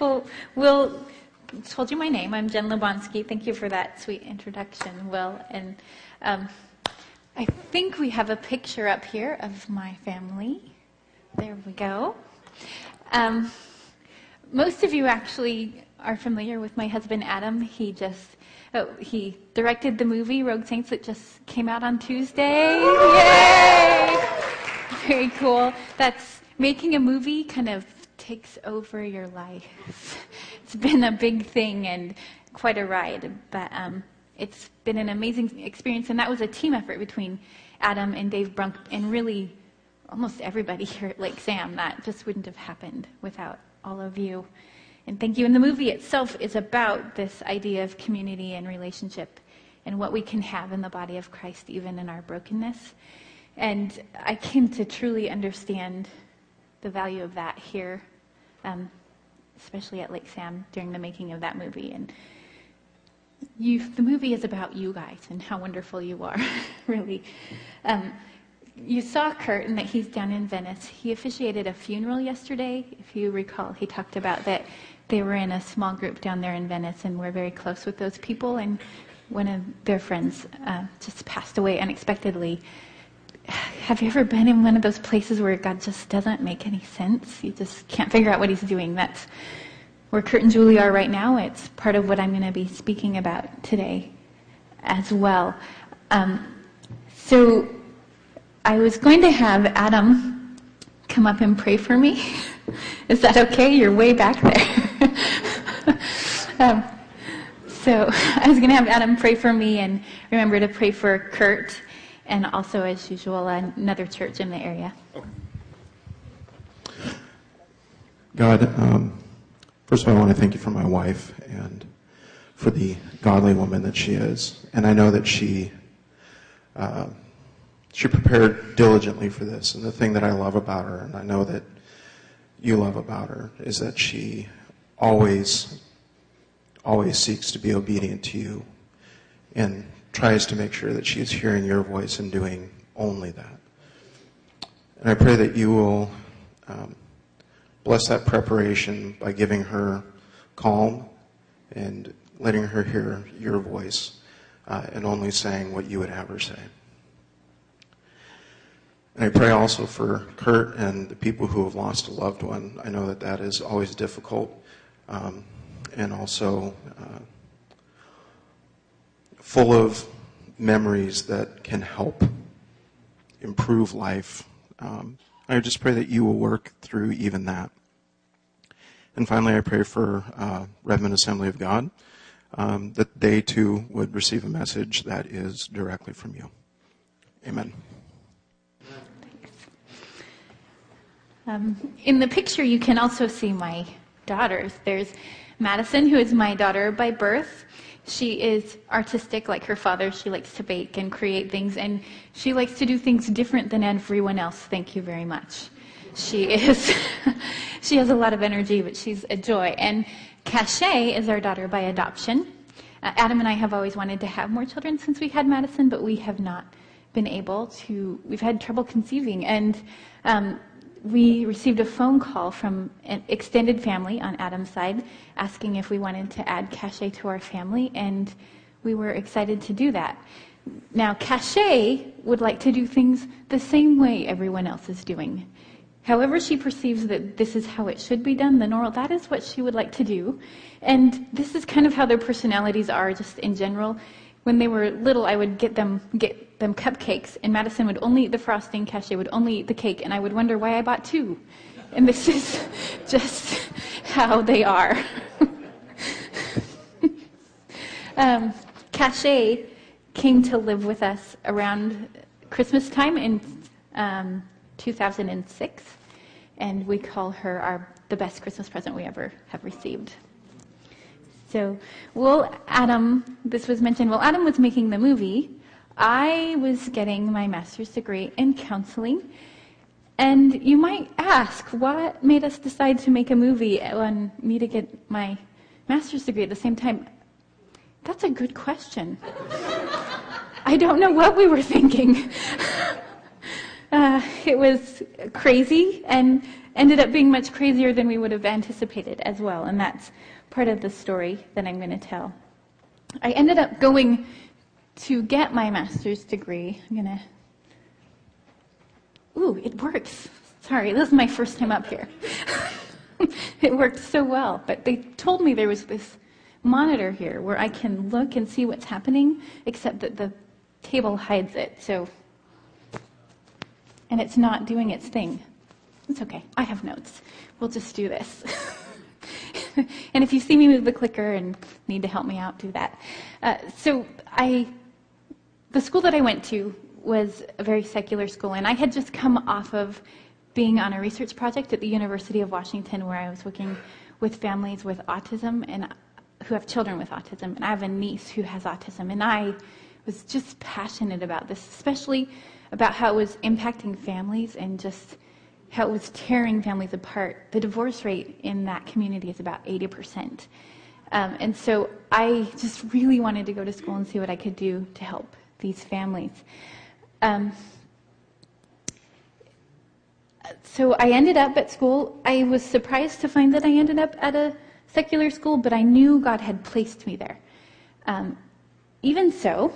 well, Will told you my name. I'm Jen Lebonsky. Thank you for that sweet introduction, Will. And um, I think we have a picture up here of my family. There we go. Um, most of you actually are familiar with my husband Adam. He just oh, he directed the movie Rogue Saints that just came out on Tuesday. Yay! Very cool. That's making a movie kind of takes over your life. It's been a big thing and quite a ride, but um, it's been an amazing experience. And that was a team effort between Adam and Dave Brunk and really almost everybody here at Lake Sam. That just wouldn't have happened without all of you. And thank you. And the movie itself is about this idea of community and relationship and what we can have in the body of Christ, even in our brokenness. And I came to truly understand the value of that here, um, especially at Lake Sam during the making of that movie. And you, the movie is about you guys and how wonderful you are, really. Um, you saw Kurt and that he's down in Venice. He officiated a funeral yesterday. If you recall, he talked about that they were in a small group down there in Venice and we're very close with those people. And one of their friends uh, just passed away unexpectedly. Have you ever been in one of those places where God just doesn't make any sense? You just can't figure out what He's doing. That's where Kurt and Julie are right now. It's part of what I'm going to be speaking about today as well. Um, so I was going to have Adam come up and pray for me. Is that okay? You're way back there. um, so I was going to have Adam pray for me and remember to pray for Kurt and also, as usual, another church in the area. God, um, first of all, I want to thank you for my wife and for the godly woman that she is. And I know that she. Uh, she prepared diligently for this. And the thing that I love about her, and I know that you love about her, is that she always, always seeks to be obedient to you and tries to make sure that she is hearing your voice and doing only that. And I pray that you will um, bless that preparation by giving her calm and letting her hear your voice uh, and only saying what you would have her say. And I pray also for Kurt and the people who have lost a loved one. I know that that is always difficult. Um, and also uh, full of memories that can help improve life. Um, I just pray that you will work through even that. And finally, I pray for uh, Redmond Assembly of God um, that they too would receive a message that is directly from you. Amen. Um, in the picture, you can also see my daughters. There's Madison, who is my daughter by birth. She is artistic like her father. She likes to bake and create things, and she likes to do things different than everyone else. Thank you very much. She is, she has a lot of energy, but she's a joy. And Cachet is our daughter by adoption. Uh, Adam and I have always wanted to have more children since we had Madison, but we have not been able to. We've had trouble conceiving, and um, we received a phone call from an extended family on Adam's side asking if we wanted to add Cachet to our family, and we were excited to do that. Now, Cachet would like to do things the same way everyone else is doing. However, she perceives that this is how it should be done, the normal, that is what she would like to do. And this is kind of how their personalities are, just in general. When they were little, I would get them get them cupcakes, and Madison would only eat the frosting, Cachet would only eat the cake, and I would wonder why I bought two. And this is just how they are. um, Cachet came to live with us around Christmas time in um, 2006, and we call her our the best Christmas present we ever have received. So, well, Adam, this was mentioned. Well, Adam was making the movie, I was getting my master's degree in counseling. And you might ask, what made us decide to make a movie and me to get my master's degree at the same time? That's a good question. I don't know what we were thinking. Uh, it was crazy and ended up being much crazier than we would have anticipated as well, and that's part of the story that I'm going to tell. I ended up going to get my master's degree. I'm going to. Ooh, it works. Sorry, this is my first time up here. it worked so well, but they told me there was this monitor here where I can look and see what's happening, except that the table hides it. So, and it's not doing its thing. It's okay. I have notes. We'll just do this. and if you see me move the clicker and need to help me out, do that. Uh, so I, the school that I went to was a very secular school, and I had just come off of being on a research project at the University of Washington where I was working with families with autism and who have children with autism, and I have a niece who has autism, and I was just passionate about this, especially about how it was impacting families and just how it was tearing families apart. The divorce rate in that community is about 80%. Um, and so I just really wanted to go to school and see what I could do to help these families. Um, so I ended up at school. I was surprised to find that I ended up at a secular school, but I knew God had placed me there. Um, even so,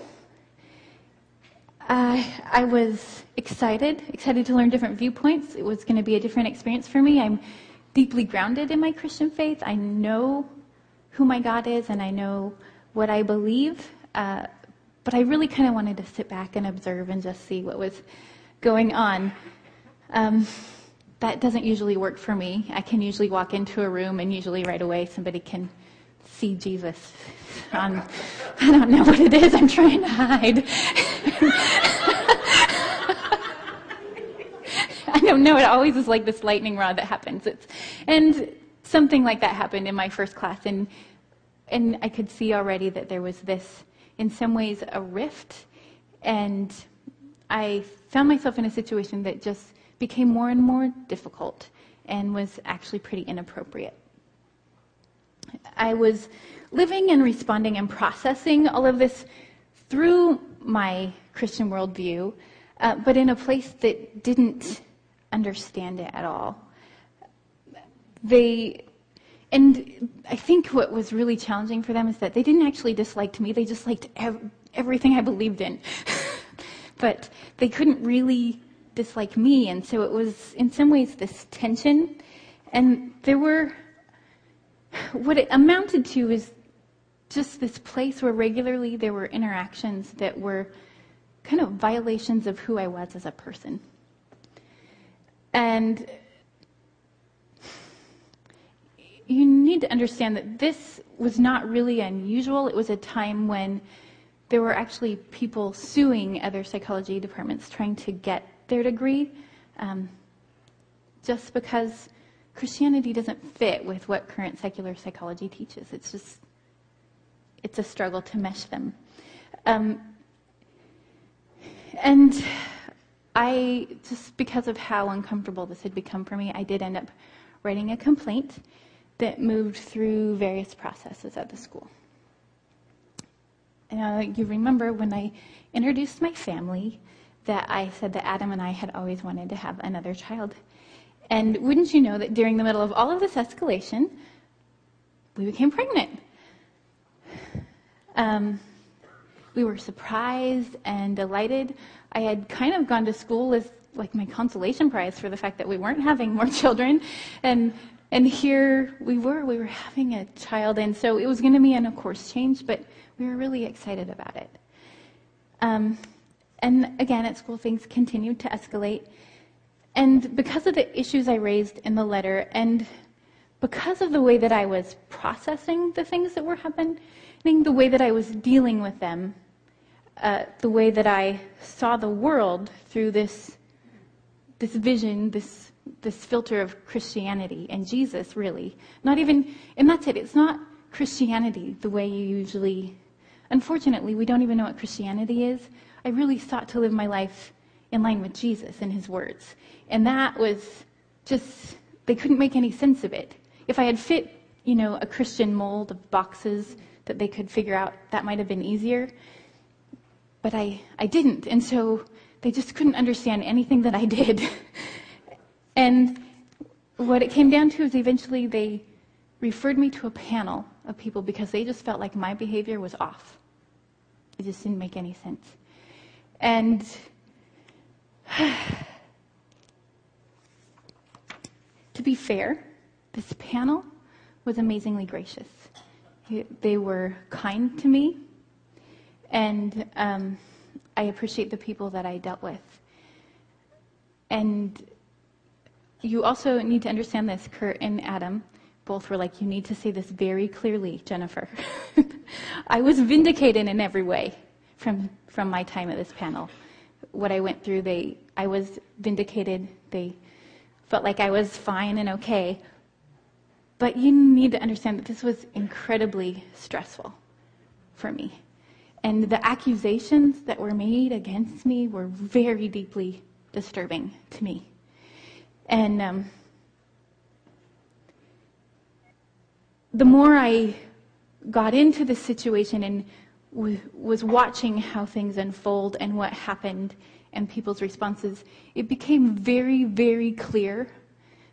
uh, I was excited, excited to learn different viewpoints. It was going to be a different experience for me. I'm deeply grounded in my Christian faith. I know who my God is and I know what I believe. Uh, but I really kind of wanted to sit back and observe and just see what was going on. Um, that doesn't usually work for me. I can usually walk into a room and usually right away somebody can see Jesus on, I don't know what it is I'm trying to hide. I don't know. It always is like this lightning rod that happens. It's, and something like that happened in my first class, and and I could see already that there was this, in some ways, a rift, and I found myself in a situation that just became more and more difficult and was actually pretty inappropriate. I was living and responding and processing all of this through my Christian worldview, uh, but in a place that didn't understand it at all. They, and I think what was really challenging for them is that they didn't actually dislike me, they just liked ev- everything I believed in. but they couldn't really dislike me, and so it was, in some ways, this tension. And there were, what it amounted to is just this place where regularly there were interactions that were kind of violations of who I was as a person. And you need to understand that this was not really unusual. It was a time when there were actually people suing other psychology departments trying to get their degree um, just because Christianity doesn't fit with what current secular psychology teaches. It's just, it's a struggle to mesh them. Um, and I, just because of how uncomfortable this had become for me, I did end up writing a complaint that moved through various processes at the school. Uh, you remember when I introduced my family that I said that Adam and I had always wanted to have another child. And wouldn't you know that during the middle of all of this escalation, we became pregnant. Um, we were surprised and delighted. I had kind of gone to school as like my consolation prize for the fact that we weren't having more children, and and here we were. We were having a child, and so it was going to be an, of course, change, but we were really excited about it. Um, and again, at school, things continued to escalate. And because of the issues I raised in the letter, and because of the way that I was processing the things that were happening, the way that I was dealing with them, uh, the way that I saw the world through this, this vision, this, this filter of Christianity and Jesus, really. Not even, and that's it, it's not Christianity the way you usually, unfortunately, we don't even know what Christianity is. I really sought to live my life in line with Jesus and his words. And that was just, they couldn't make any sense of it. If I had fit, you know, a Christian mold of boxes that they could figure out, that might have been easier. But I, I didn't. And so they just couldn't understand anything that I did. and what it came down to is eventually they referred me to a panel of people because they just felt like my behavior was off. It just didn't make any sense. And to be fair, this panel was amazingly gracious. They were kind to me, and um, I appreciate the people that I dealt with. And you also need to understand this, Kurt and Adam both were like, You need to say this very clearly, Jennifer. I was vindicated in every way from, from my time at this panel. What I went through, they, I was vindicated. They felt like I was fine and okay. But you need to understand that this was incredibly stressful for me. And the accusations that were made against me were very deeply disturbing to me. And um, the more I got into the situation and w- was watching how things unfold and what happened and people's responses, it became very, very clear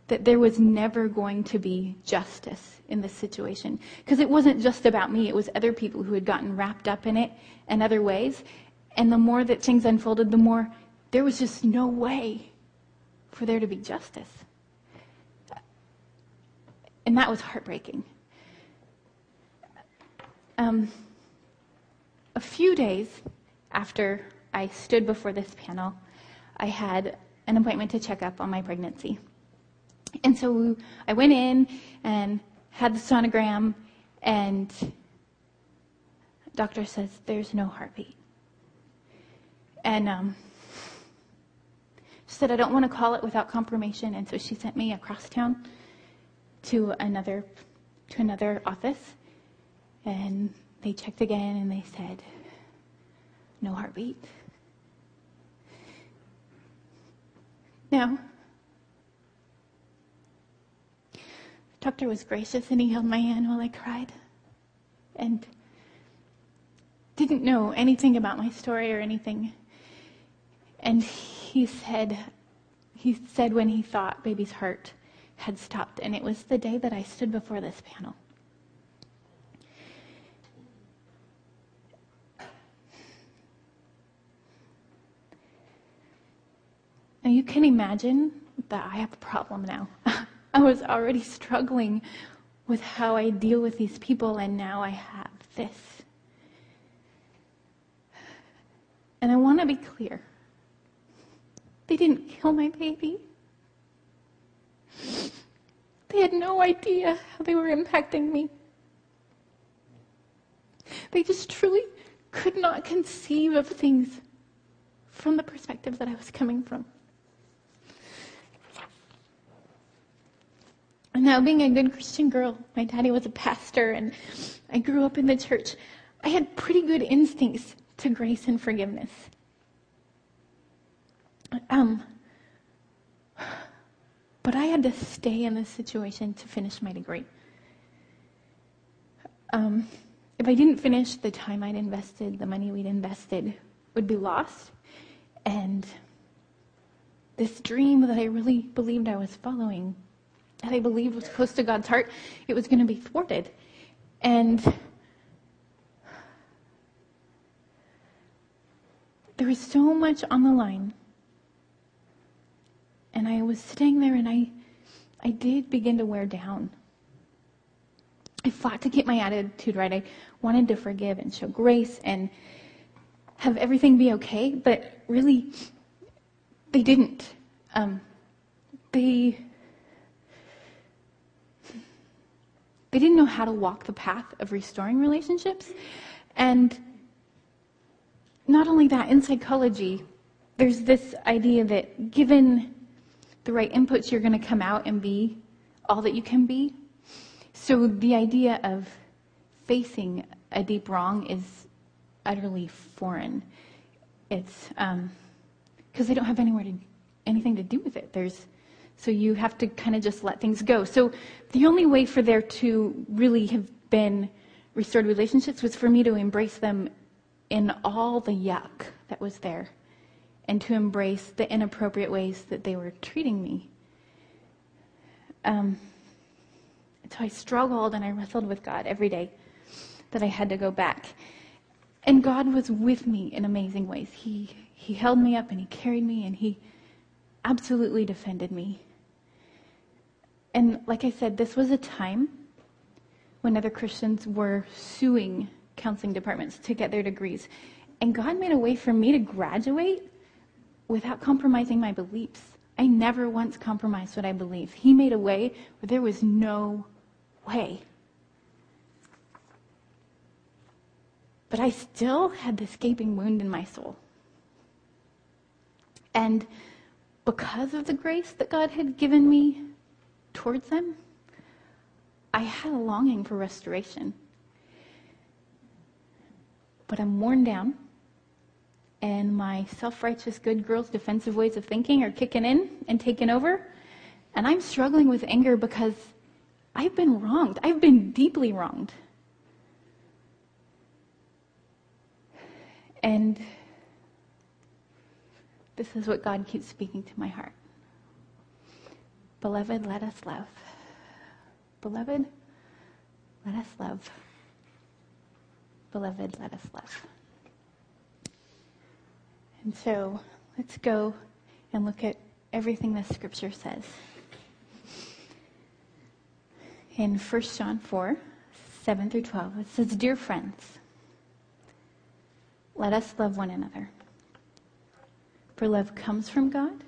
that there was never going to be justice in this situation. Because it wasn't just about me, it was other people who had gotten wrapped up in it in other ways. And the more that things unfolded, the more there was just no way for there to be justice. And that was heartbreaking. Um, a few days after I stood before this panel, I had an appointment to check up on my pregnancy. And so I went in and had the sonogram, and doctor says there's no heartbeat. And um, she said I don't want to call it without confirmation, and so she sent me across town to another to another office, and they checked again, and they said no heartbeat. Now, the doctor was gracious and he held my hand while I cried and didn't know anything about my story or anything. And he said, he said when he thought baby's heart had stopped, and it was the day that I stood before this panel. Now you can imagine that I have a problem now. I was already struggling with how I deal with these people, and now I have this. And I want to be clear they didn't kill my baby. They had no idea how they were impacting me. They just truly could not conceive of things from the perspective that I was coming from. Now, being a good Christian girl, my daddy was a pastor and I grew up in the church. I had pretty good instincts to grace and forgiveness. Um, but I had to stay in this situation to finish my degree. Um, if I didn't finish, the time I'd invested, the money we'd invested, would be lost. And this dream that I really believed I was following that I believed was close to God's heart, it was going to be thwarted. And there was so much on the line. And I was sitting there and I, I did begin to wear down. I fought to keep my attitude right. I wanted to forgive and show grace and have everything be okay, but really, they didn't. Um, they They didn't know how to walk the path of restoring relationships. And not only that, in psychology, there's this idea that given the right inputs, you're going to come out and be all that you can be. So the idea of facing a deep wrong is utterly foreign. It's because um, they don't have anywhere to anything to do with it. There's so you have to kind of just let things go. So the only way for there to really have been restored relationships was for me to embrace them in all the yuck that was there and to embrace the inappropriate ways that they were treating me. Um, so I struggled and I wrestled with God every day that I had to go back. And God was with me in amazing ways. He, he held me up and He carried me and He absolutely defended me. And like I said, this was a time when other Christians were suing counseling departments to get their degrees. And God made a way for me to graduate without compromising my beliefs. I never once compromised what I believe. He made a way where there was no way. But I still had this gaping wound in my soul. And because of the grace that God had given me towards them, I had a longing for restoration. But I'm worn down, and my self righteous good girl's defensive ways of thinking are kicking in and taking over. And I'm struggling with anger because I've been wronged. I've been deeply wronged. And this is what God keeps speaking to my heart. Beloved, let us love. Beloved, let us love. Beloved, let us love. And so let's go and look at everything the scripture says. In 1 John 4, 7 through 12, it says, Dear friends, let us love one another. For love comes from God,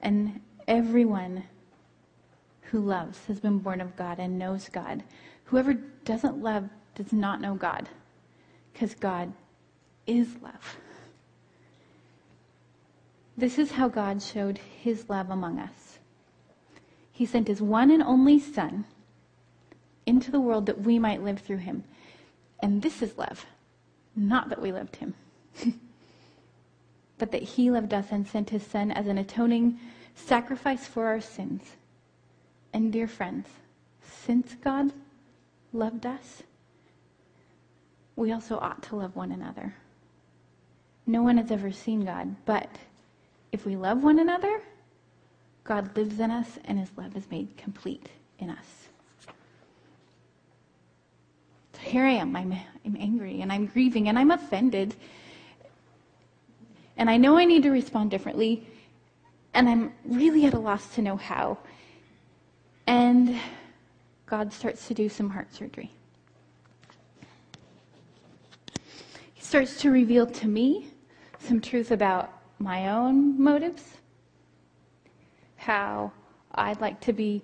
and everyone who loves has been born of God and knows God. Whoever doesn't love does not know God, because God is love. This is how God showed his love among us. He sent his one and only Son into the world that we might live through him. And this is love, not that we loved him, but that he loved us and sent his Son as an atoning sacrifice for our sins. And dear friends, since God loved us, we also ought to love one another. No one has ever seen God, but if we love one another, God lives in us and his love is made complete in us. So here I am. I'm, I'm angry and I'm grieving and I'm offended. And I know I need to respond differently. And I'm really at a loss to know how. And God starts to do some heart surgery. He starts to reveal to me some truth about my own motives, how I'd like to be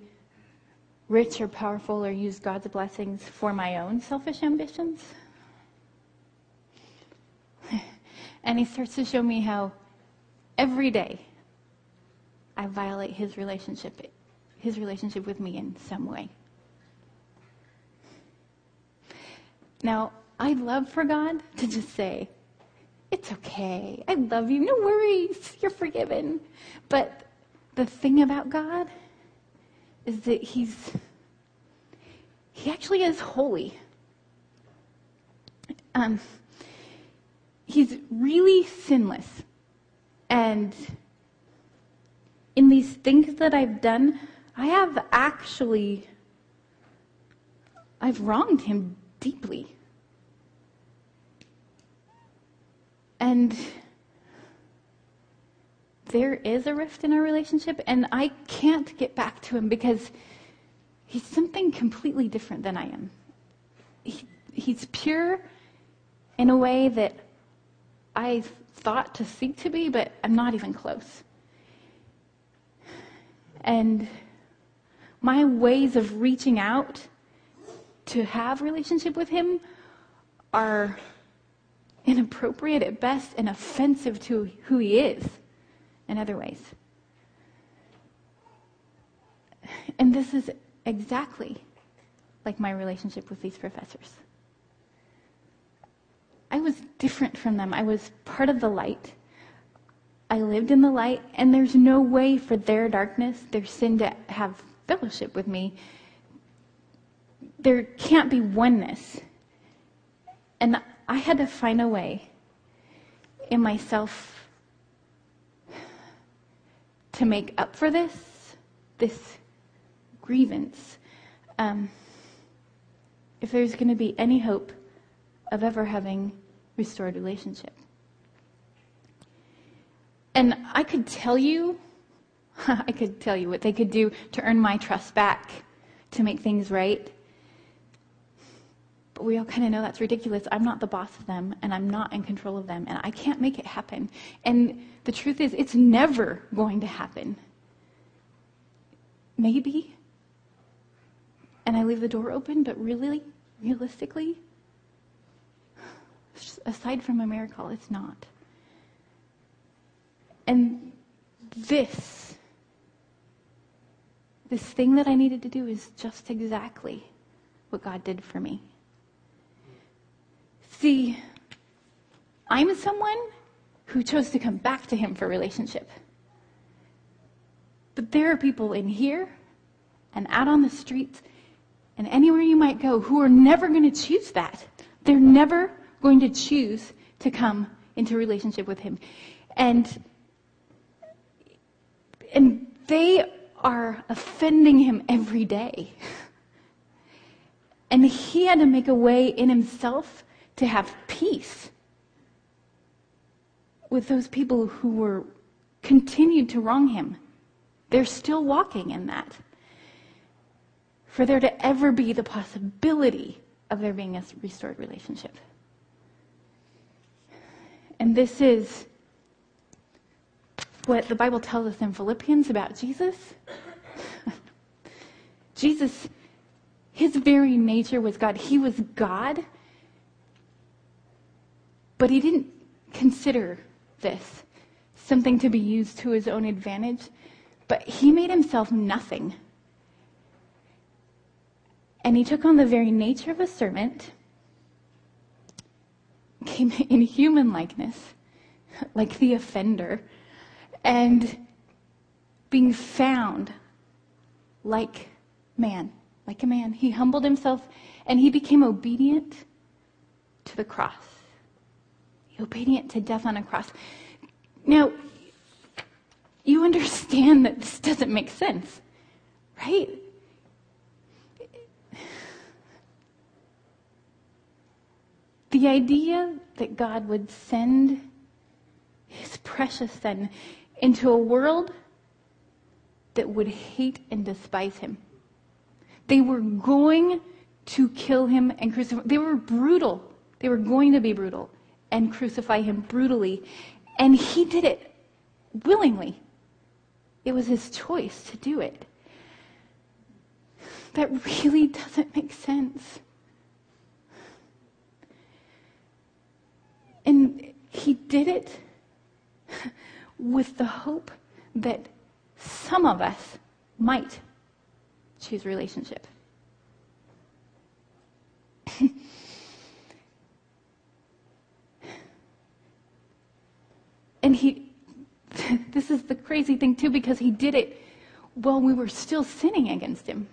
rich or powerful or use God's blessings for my own selfish ambitions. And he starts to show me how every day I violate his relationship, his relationship with me in some way. Now, I'd love for God to just say, it's okay. I love you. No worries. You're forgiven. But the thing about God is that He's, He actually is holy. Um, he's really sinless. And in these things that I've done, I have actually, I've wronged him deeply. And there is a rift in our relationship, and I can't get back to him because he's something completely different than I am. He, he's pure in a way that I thought to seek to be, but I'm not even close. And my ways of reaching out to have relationship with him are inappropriate at best and offensive to who he is in other ways. And this is exactly like my relationship with these professors. I was different from them. I was part of the light. I lived in the light, and there's no way for their darkness, their sin, to have fellowship with me. There can't be oneness. And I had to find a way in myself to make up for this, this grievance, um, if there's going to be any hope of ever having restored relationship. And I could tell you, I could tell you what they could do to earn my trust back, to make things right. But we all kind of know that's ridiculous. I'm not the boss of them, and I'm not in control of them, and I can't make it happen. And the truth is, it's never going to happen. Maybe. And I leave the door open, but really, realistically, aside from a miracle, it's not. And this, this thing that I needed to do is just exactly what God did for me. See, I'm someone who chose to come back to Him for relationship. But there are people in here and out on the streets and anywhere you might go who are never going to choose that. They're never going to choose to come into relationship with Him. And, and they are offending Him every day. And He had to make a way in Himself to have peace with those people who were continued to wrong him. They're still walking in that. For there to ever be the possibility of there being a restored relationship. And this is what the Bible tells us in Philippians about Jesus. Jesus, his very nature was God. He was God but he didn't consider this something to be used to his own advantage, but he made himself nothing. And he took on the very nature of a servant, came in human likeness, like the offender, and being found like man, like a man. He humbled himself and he became obedient to the cross obedient to death on a cross. Now, you understand that this doesn't make sense, right? The idea that God would send his precious son into a world that would hate and despise him. They were going to kill him and crucify. They were brutal. They were going to be brutal and crucify him brutally. And he did it willingly. It was his choice to do it. That really doesn't make sense. And he did it with the hope that some of us might choose relationship. And he, this is the crazy thing too, because he did it while we were still sinning against him.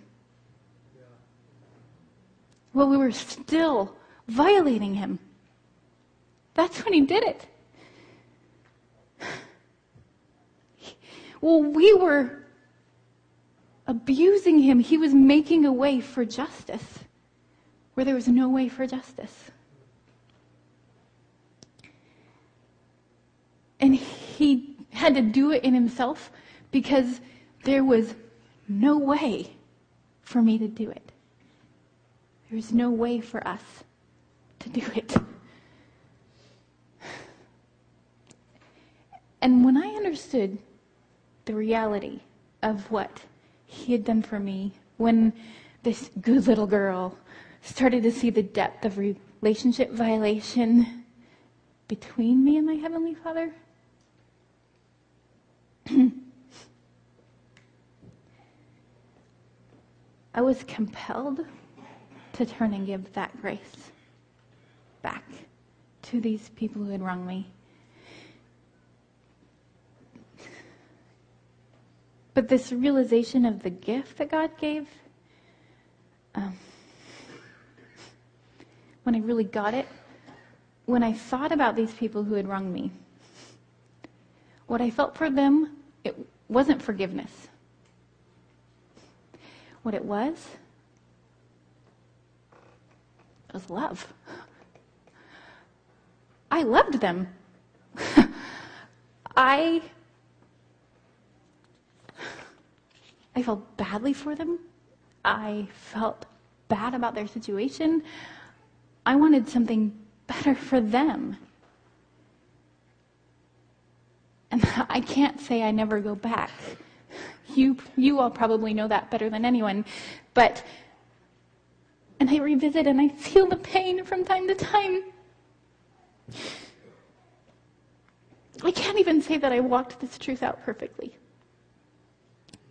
While we were still violating him. That's when he did it. Well, we were abusing him. He was making a way for justice where there was no way for justice. And he had to do it in himself because there was no way for me to do it. There was no way for us to do it. And when I understood the reality of what he had done for me, when this good little girl started to see the depth of relationship violation between me and my Heavenly Father, I was compelled to turn and give that grace back to these people who had wronged me. But this realization of the gift that God gave, um, when I really got it, when I thought about these people who had wronged me, what I felt for them, it wasn't forgiveness. what it was? It was love. I loved them. I I felt badly for them. I felt bad about their situation. I wanted something better for them. And I can't say I never go back. You, you all probably know that better than anyone. But, and I revisit and I feel the pain from time to time. I can't even say that I walked this truth out perfectly.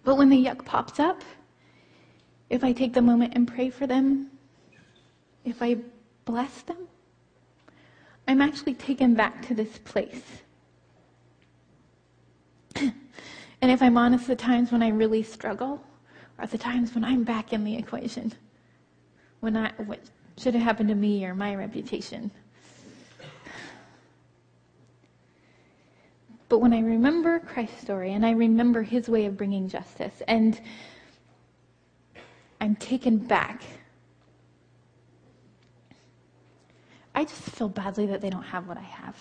But when the yuck pops up, if I take the moment and pray for them, if I bless them, I'm actually taken back to this place. and if I'm honest, the times when I really struggle are the times when I'm back in the equation. When I, what should have happened to me or my reputation. But when I remember Christ's story and I remember his way of bringing justice, and I'm taken back, I just feel badly that they don't have what I have.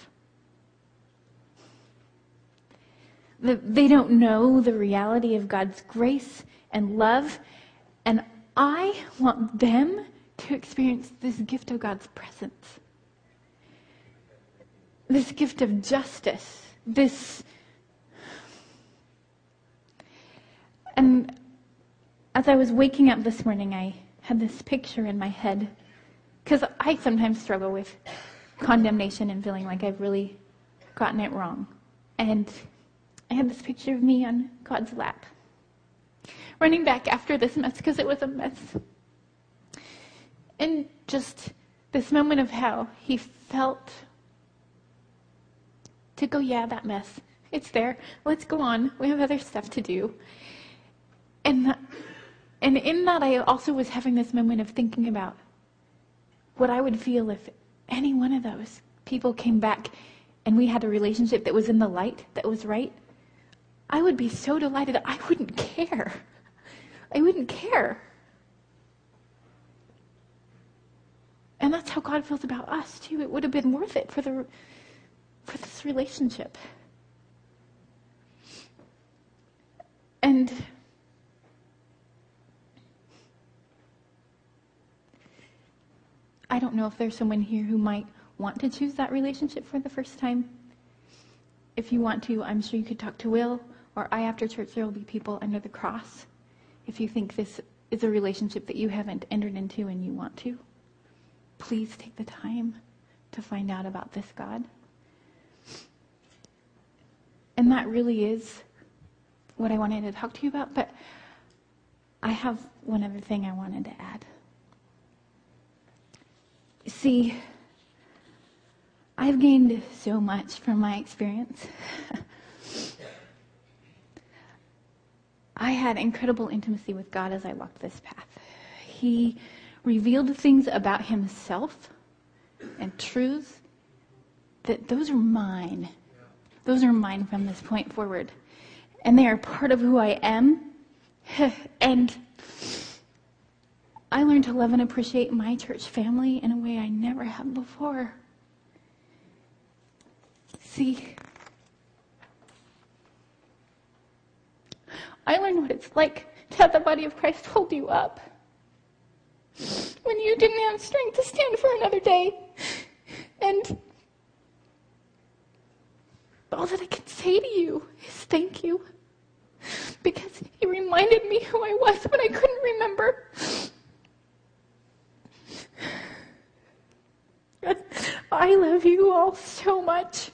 That they don't know the reality of God's grace and love, and I want them to experience this gift of God's presence, this gift of justice this and as I was waking up this morning, I had this picture in my head because I sometimes struggle with condemnation and feeling like I've really gotten it wrong. And I had this picture of me on God's lap, running back after this mess because it was a mess. And just this moment of how he felt to go, yeah, that mess. It's there. Let's go on. We have other stuff to do. And, and in that, I also was having this moment of thinking about what I would feel if any one of those people came back and we had a relationship that was in the light, that was right. I would be so delighted I wouldn't care. I wouldn't care. And that's how God feels about us, too. It would have been worth it for the for this relationship. And I don't know if there's someone here who might want to choose that relationship for the first time. If you want to, I'm sure you could talk to Will or I after church. There will be people under the cross. If you think this is a relationship that you haven't entered into and you want to, please take the time to find out about this God. And that really is what I wanted to talk to you about. But I have one other thing I wanted to add. See, I've gained so much from my experience. I had incredible intimacy with God as I walked this path. He revealed things about himself and truths that those are mine those are mine from this point forward. And they are part of who I am. and I learned to love and appreciate my church family in a way I never have before. See, I learned what it's like to have the body of Christ hold you up when you didn't have strength to stand for another day. And all that I can say to you is thank you. Because he reminded me who I was when I couldn't remember. I love you all so much.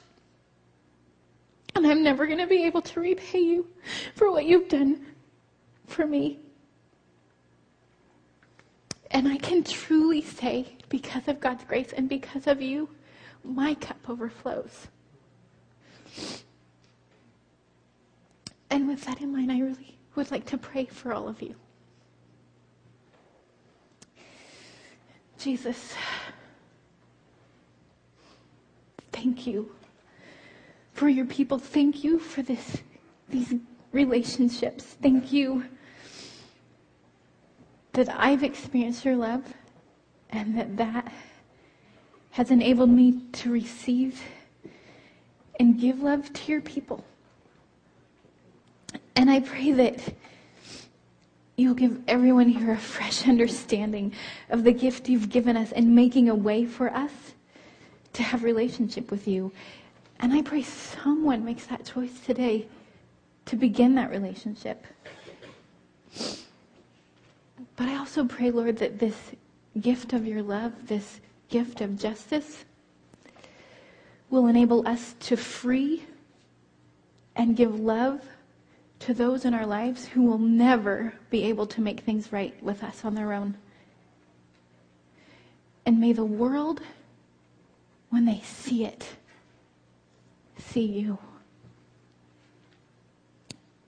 And I'm never going to be able to repay you for what you've done for me. And I can truly say, because of God's grace and because of you, my cup overflows. And with that in mind, I really would like to pray for all of you. Jesus, thank you for your people. Thank you for this, these relationships. Thank you that I've experienced your love and that that has enabled me to receive and give love to your people. And I pray that you'll give everyone here a fresh understanding of the gift you've given us and making a way for us to have relationship with you. And I pray someone makes that choice today to begin that relationship. But I also pray, Lord, that this gift of your love, this gift of justice, will enable us to free and give love to those in our lives who will never be able to make things right with us on their own. And may the world, when they see it, see you.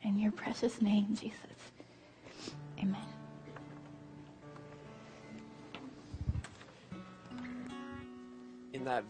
In your precious name, Jesus. Amen. in that